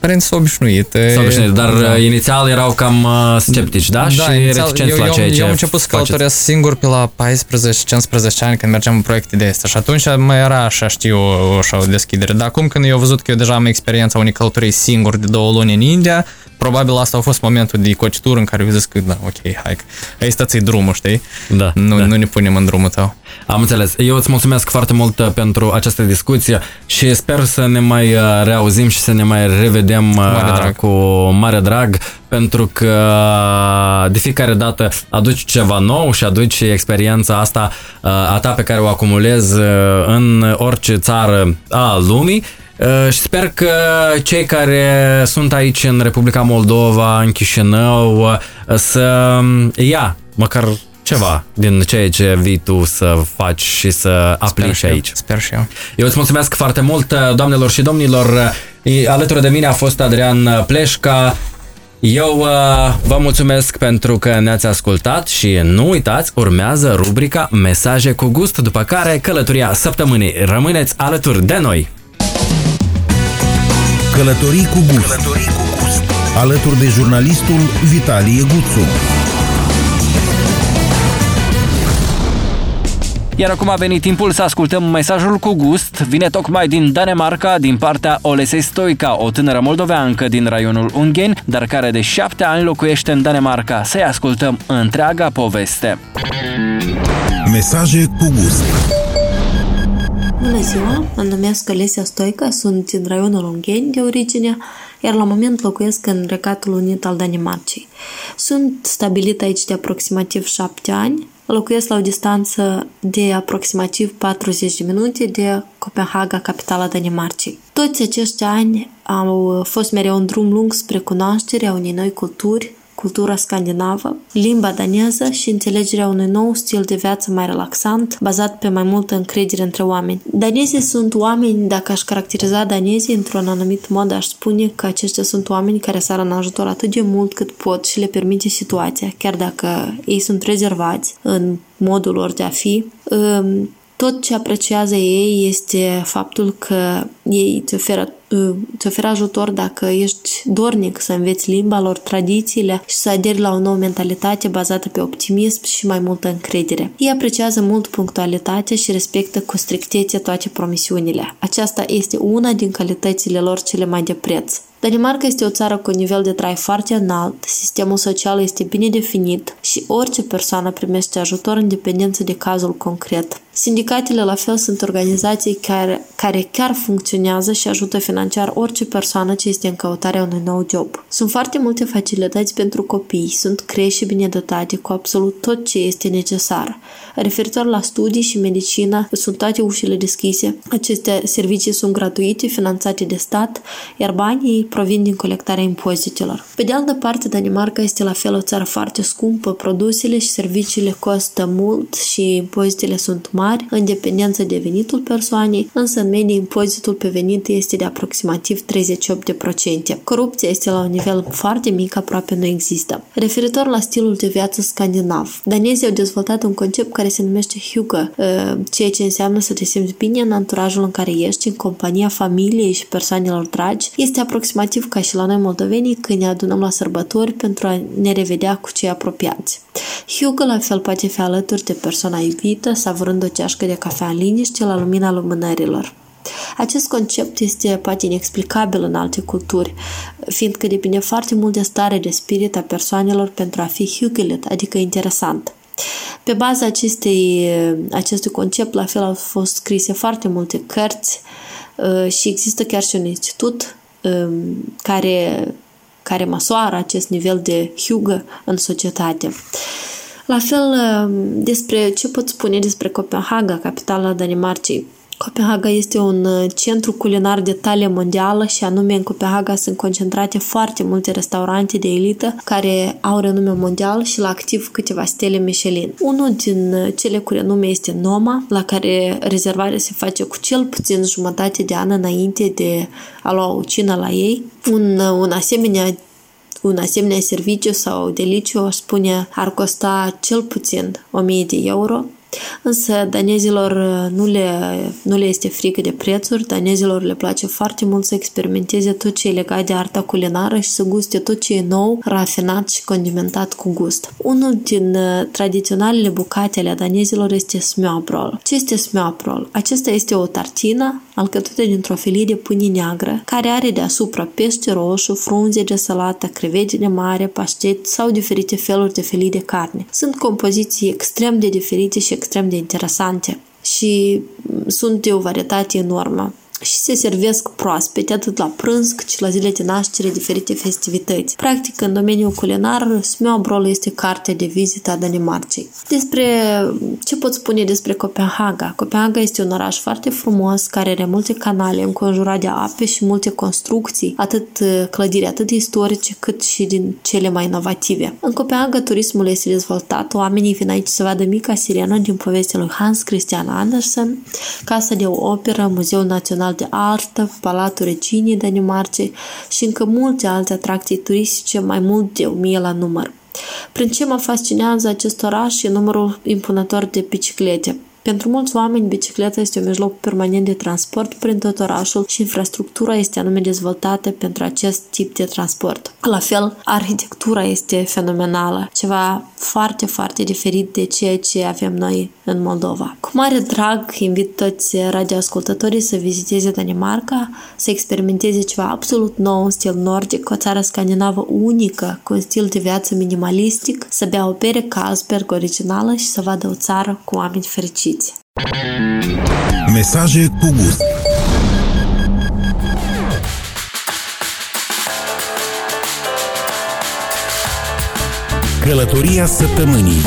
Părinți s-au obișnuit. S-au obișnuit, dar da. Uh, inițial erau cam uh, sceptici, da? da și reticenți la ceea ce Eu am început să călătoresc singur pe la 14-15 ani când mergeam în proiecte de astea și atunci mai era așa, știu, așa o deschidere. Dar acum când eu au văzut că eu deja am experiența unei călătorii singur de două luni în India, probabil asta a fost momentul de cotitură în care eu zis că, da, ok, hai, aici stați drumul, știi? Da, nu, da. nu ne punem în drumul tău. Am înțeles. Eu îți mulțumesc foarte mult uh, pentru această discuție și sper să ne mai uh, reauzim și să ne mai revedem mare drag. cu mare drag pentru că de fiecare dată aduci ceva nou și aduci experiența asta a ta pe care o acumulezi în orice țară a lumii și sper că cei care sunt aici în Republica Moldova, în Chișinău, să ia măcar ceva din ceea ce vii tu să faci și să aplici sper aici. Sper și eu. Eu îți mulțumesc foarte mult, doamnelor și domnilor. Alături de mine a fost Adrian Pleșca. Eu uh, vă mulțumesc pentru că ne-ați ascultat și nu uitați, urmează rubrica Mesaje cu gust, după care călătoria săptămânii. Rămâneți alături de noi! Călătorii cu gust, Călătorii cu gust. alături de jurnalistul Vitalie Guțu. Iar acum a venit timpul să ascultăm mesajul cu gust. Vine tocmai din Danemarca, din partea Olesei Stoica, o tânără moldoveancă din raionul Ungheni, dar care de șapte ani locuiește în Danemarca. Să-i ascultăm întreaga poveste. Mesaje cu gust. Bună ziua, mă numesc Alesia Stoica, sunt din raionul Ungheni de origine, iar la moment locuiesc în Regatul Unit al Danemarcei. Sunt stabilit aici de aproximativ șapte ani, locuiesc la o distanță de aproximativ 40 de minute de Copenhaga, capitala Danemarcei. Toți acești ani au fost mereu un drum lung spre cunoașterea unei noi culturi, cultura scandinavă, limba daneză și înțelegerea unui nou stil de viață mai relaxant, bazat pe mai multă încredere între oameni. Danezii sunt oameni, dacă aș caracteriza danezii într-un anumit mod, aș spune că aceștia sunt oameni care sar în ajutor atât de mult cât pot și le permite situația, chiar dacă ei sunt rezervați în modul lor de a fi. Tot ce apreciază ei este faptul că ei îți oferă, îți oferă ajutor dacă ești dornic să înveți limba lor, tradițiile și să aderi la o nouă mentalitate bazată pe optimism și mai multă încredere. Ei apreciază mult punctualitatea și respectă cu strictețe toate promisiunile. Aceasta este una din calitățile lor cele mai de preț. Danemarca este o țară cu un nivel de trai foarte înalt, sistemul social este bine definit și orice persoană primește ajutor în dependență de cazul concret. Sindicatele la fel sunt organizații care, care chiar funcționează și ajută financiar orice persoană ce este în căutarea unui nou job. Sunt foarte multe facilități pentru copii, sunt crești bine dotate cu absolut tot ce este necesar. Referitor la studii și medicină, sunt toate ușile deschise. Aceste servicii sunt gratuite, finanțate de stat, iar banii provin din colectarea impozitelor. Pe de altă parte, Danemarca este la fel o țară foarte scumpă, produsele și serviciile costă mult și impozitele sunt mari, în dependență de venitul persoanei, însă în medie impozitul pe venit este de aproximativ 38%. Corupția este la un nivel foarte mic, aproape nu există. Referitor la stilul de viață scandinav, danezii au dezvoltat un concept care se numește Hugo, ă, ceea ce înseamnă să te simți bine în anturajul în care ești, în compania familiei și persoanelor dragi. Este aproximativ ca și la noi moldovenii când ne adunăm la sărbători pentru a ne revedea cu cei apropiați. Hugo la fel poate fi alături de persoana iubită, savurând o ceașcă de cafea în liniște la lumina lumânărilor. Acest concept este poate inexplicabil în alte culturi, fiindcă depinde foarte mult de stare de spirit a persoanelor pentru a fi hugilit, adică interesant. Pe baza acestei, acestui concept, la fel au fost scrise foarte multe cărți uh, și există chiar și un institut um, care, care măsoară acest nivel de hugă în societate. La fel, um, despre ce pot spune despre Copenhaga, capitala Danemarcei. Copenhaga este un uh, centru culinar de talie mondială și anume în Copenhaga sunt concentrate foarte multe restaurante de elită care au renume mondial și la activ câteva stele Michelin. Unul din uh, cele cu renume este Noma, la care rezervarea se face cu cel puțin jumătate de an înainte de a lua o cină la ei. Un, uh, un asemenea un asemenea serviciu sau deliciu, aș spune, ar costa cel puțin 1000 de euro Însă danezilor uh, nu le, nu le este frică de prețuri, danezilor le place foarte mult să experimenteze tot ce e legat de arta culinară și să guste tot ce e nou, rafinat și condimentat cu gust. Unul din uh, tradiționalele bucate ale danezilor este smørbrød. Ce este smørbrød? Acesta este o tartină alcătuită dintr-o felie de pâine neagră, care are deasupra pește roșu, frunze de salată, crevete de mare, paștet sau diferite feluri de felii de carne. Sunt compoziții extrem de diferite și extrem de interesante și sunt de o varietate enormă și se servesc proaspete atât la prânz cât și la zile de naștere diferite festivități. Practic, în domeniul culinar, Smiobrol este cartea de vizită a Danemarcei. Despre ce pot spune despre Copenhaga? Copenhaga este un oraș foarte frumos care are multe canale înconjurat de ape și multe construcții, atât clădiri atât istorice cât și din cele mai inovative. În Copenhaga turismul este dezvoltat, oamenii vin aici să vadă mica sirenă din povestea lui Hans Christian Andersen, Casa de Operă, Muzeul Național Național de Artă, Palatul Reginii Danimarcei și încă multe alte atracții turistice, mai mult de o mie la număr. Prin ce mă fascinează acest oraș e numărul impunător de biciclete. Pentru mulți oameni, bicicleta este un mijloc permanent de transport prin tot orașul și infrastructura este anume dezvoltată pentru acest tip de transport. La fel, arhitectura este fenomenală, ceva foarte, foarte diferit de ceea ce avem noi în Moldova. Cu mare drag invit toți radioascultătorii să viziteze Danemarca, să experimenteze ceva absolut nou în stil nordic, o țară scandinavă unică, cu un stil de viață minimalistic, să bea o bere Carlsberg originală și să vadă o țară cu oameni fericiți. Mesaje cu gust Călătoria săptămânii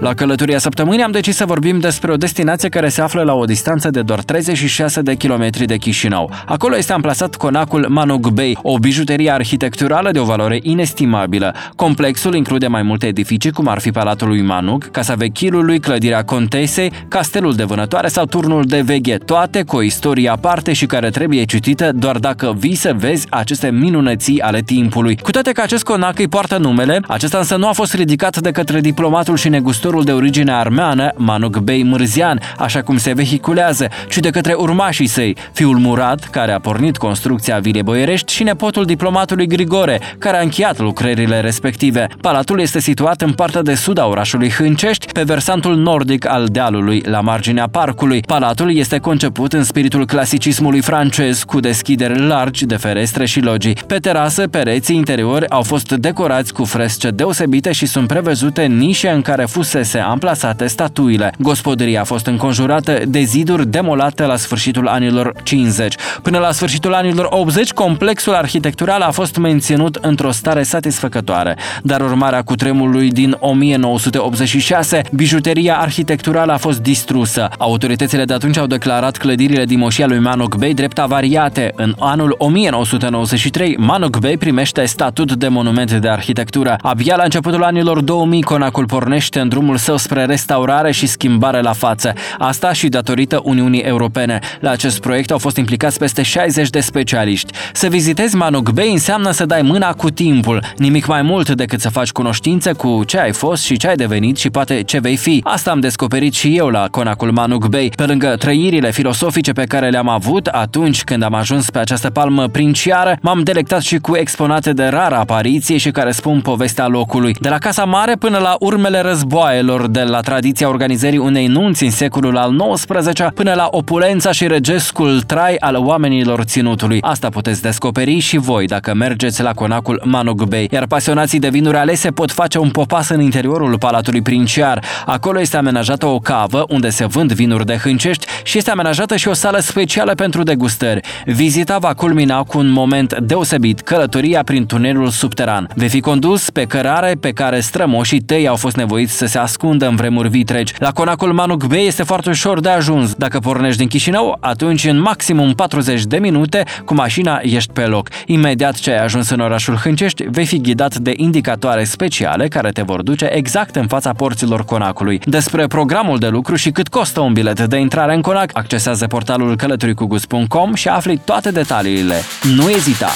La călătoria săptămânii am decis să vorbim despre o destinație care se află la o distanță de doar 36 de kilometri de Chișinău. Acolo este amplasat conacul Manug Bay, o bijuterie arhitecturală de o valoare inestimabilă. Complexul include mai multe edificii, cum ar fi Palatul lui Manug, Casa Vechilului, Clădirea Contesei, Castelul de Vânătoare sau Turnul de Veghe, toate cu o istorie aparte și care trebuie citită doar dacă vii să vezi aceste minunății ale timpului. Cu toate că acest conac îi poartă numele, acesta însă nu a fost ridicat de către diplomatul și negustorul de origine armeană, Manuk Bey Mârzian, așa cum se vehiculează, ci de către urmașii săi, fiul Murat, care a pornit construcția Vilei Boierești și nepotul diplomatului Grigore, care a încheiat lucrările respective. Palatul este situat în partea de sud a orașului Hâncești, pe versantul nordic al dealului, la marginea parcului. Palatul este conceput în spiritul clasicismului francez, cu deschideri largi de ferestre și logii. Pe terasă, pereții interiori au fost decorați cu fresce deosebite și sunt prevăzute nișe în care fusese amplasate statuile. Gospodăria a fost înconjurată de ziduri demolate la sfârșitul anilor 50. Până la sfârșitul anilor 80, complexul arhitectural a fost menținut într-o stare satisfăcătoare, dar urmarea cutremului din 1986, bijuteria arhitecturală a fost distrusă. Autoritățile de atunci au declarat clădirile din moșia lui Manok Bey drept avariate. În anul 1993, Manok Bey primește statut de monument de arhitectură. Abia la începutul anilor 2000, conacul pornește în drumul său spre restaurare și schimbare la față. Asta și datorită Uniunii Europene. La acest proiect au fost implicați peste 60 de specialiști. Să vizitezi Manuk Bay înseamnă să dai mâna cu timpul, nimic mai mult decât să faci cunoștință cu ce ai fost și ce ai devenit și poate ce vei fi. Asta am descoperit și eu la conacul Manuk Bay. Pe lângă trăirile filosofice pe care le-am avut atunci când am ajuns pe această palmă princiară, m-am delectat și cu exponate de rară apariție și care spun povestea locului. De la Casa Mare până la urmele războaielor, de la tradiția organizării unei nunți în secolul al XIX până la opulența și regescul trai al oamenilor ținutului. Asta puteți descoperi și voi dacă mergeți la conacul Manug Bay, iar pasionații de vinuri alese pot face un popas în interiorul Palatului Princiar. Acolo este amenajată o cavă unde se vând vinuri de hâncești și este amenajată și o sală specială pentru degustări. Vizita va culmina cu un moment deosebit, călătoria prin tunelul subteran. Vei fi condus pe cărare pe care strămoșii tăi au fost nevoiți să se ascundă în vremuri vitregi. La conacul Manuk Bay este foarte ușor de ajuns. Dacă pornești din Chișinău, atunci în maximum 40 de minute cu mașina ești pe loc. Imediat ce ai ajuns în orașul Hâncești, vei fi ghidat de indicatoare speciale care te vor duce exact în fața porților conacului. Despre programul de lucru și cât costă un bilet de intrare în conac, accesează portalul călătoricugus.com și afli toate detaliile. Nu ezita!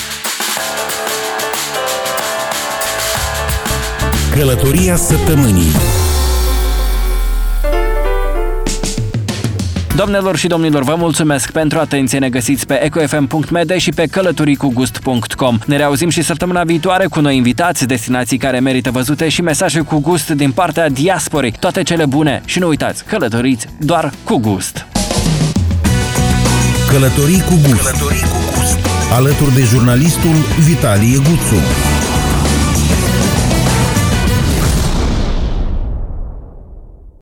Călătoria săptămânii Doamnelor și domnilor, vă mulțumesc pentru atenție. Ne găsiți pe ecofm.md și pe călătoricugust.com. Ne reauzim și săptămâna viitoare cu noi invitați, destinații care merită văzute și mesaje cu gust din partea diasporei. Toate cele bune și nu uitați, călătoriți doar cu gust. Călătorii cu gust. Călătorii cu gust. Alături de jurnalistul Vitalie Guțu.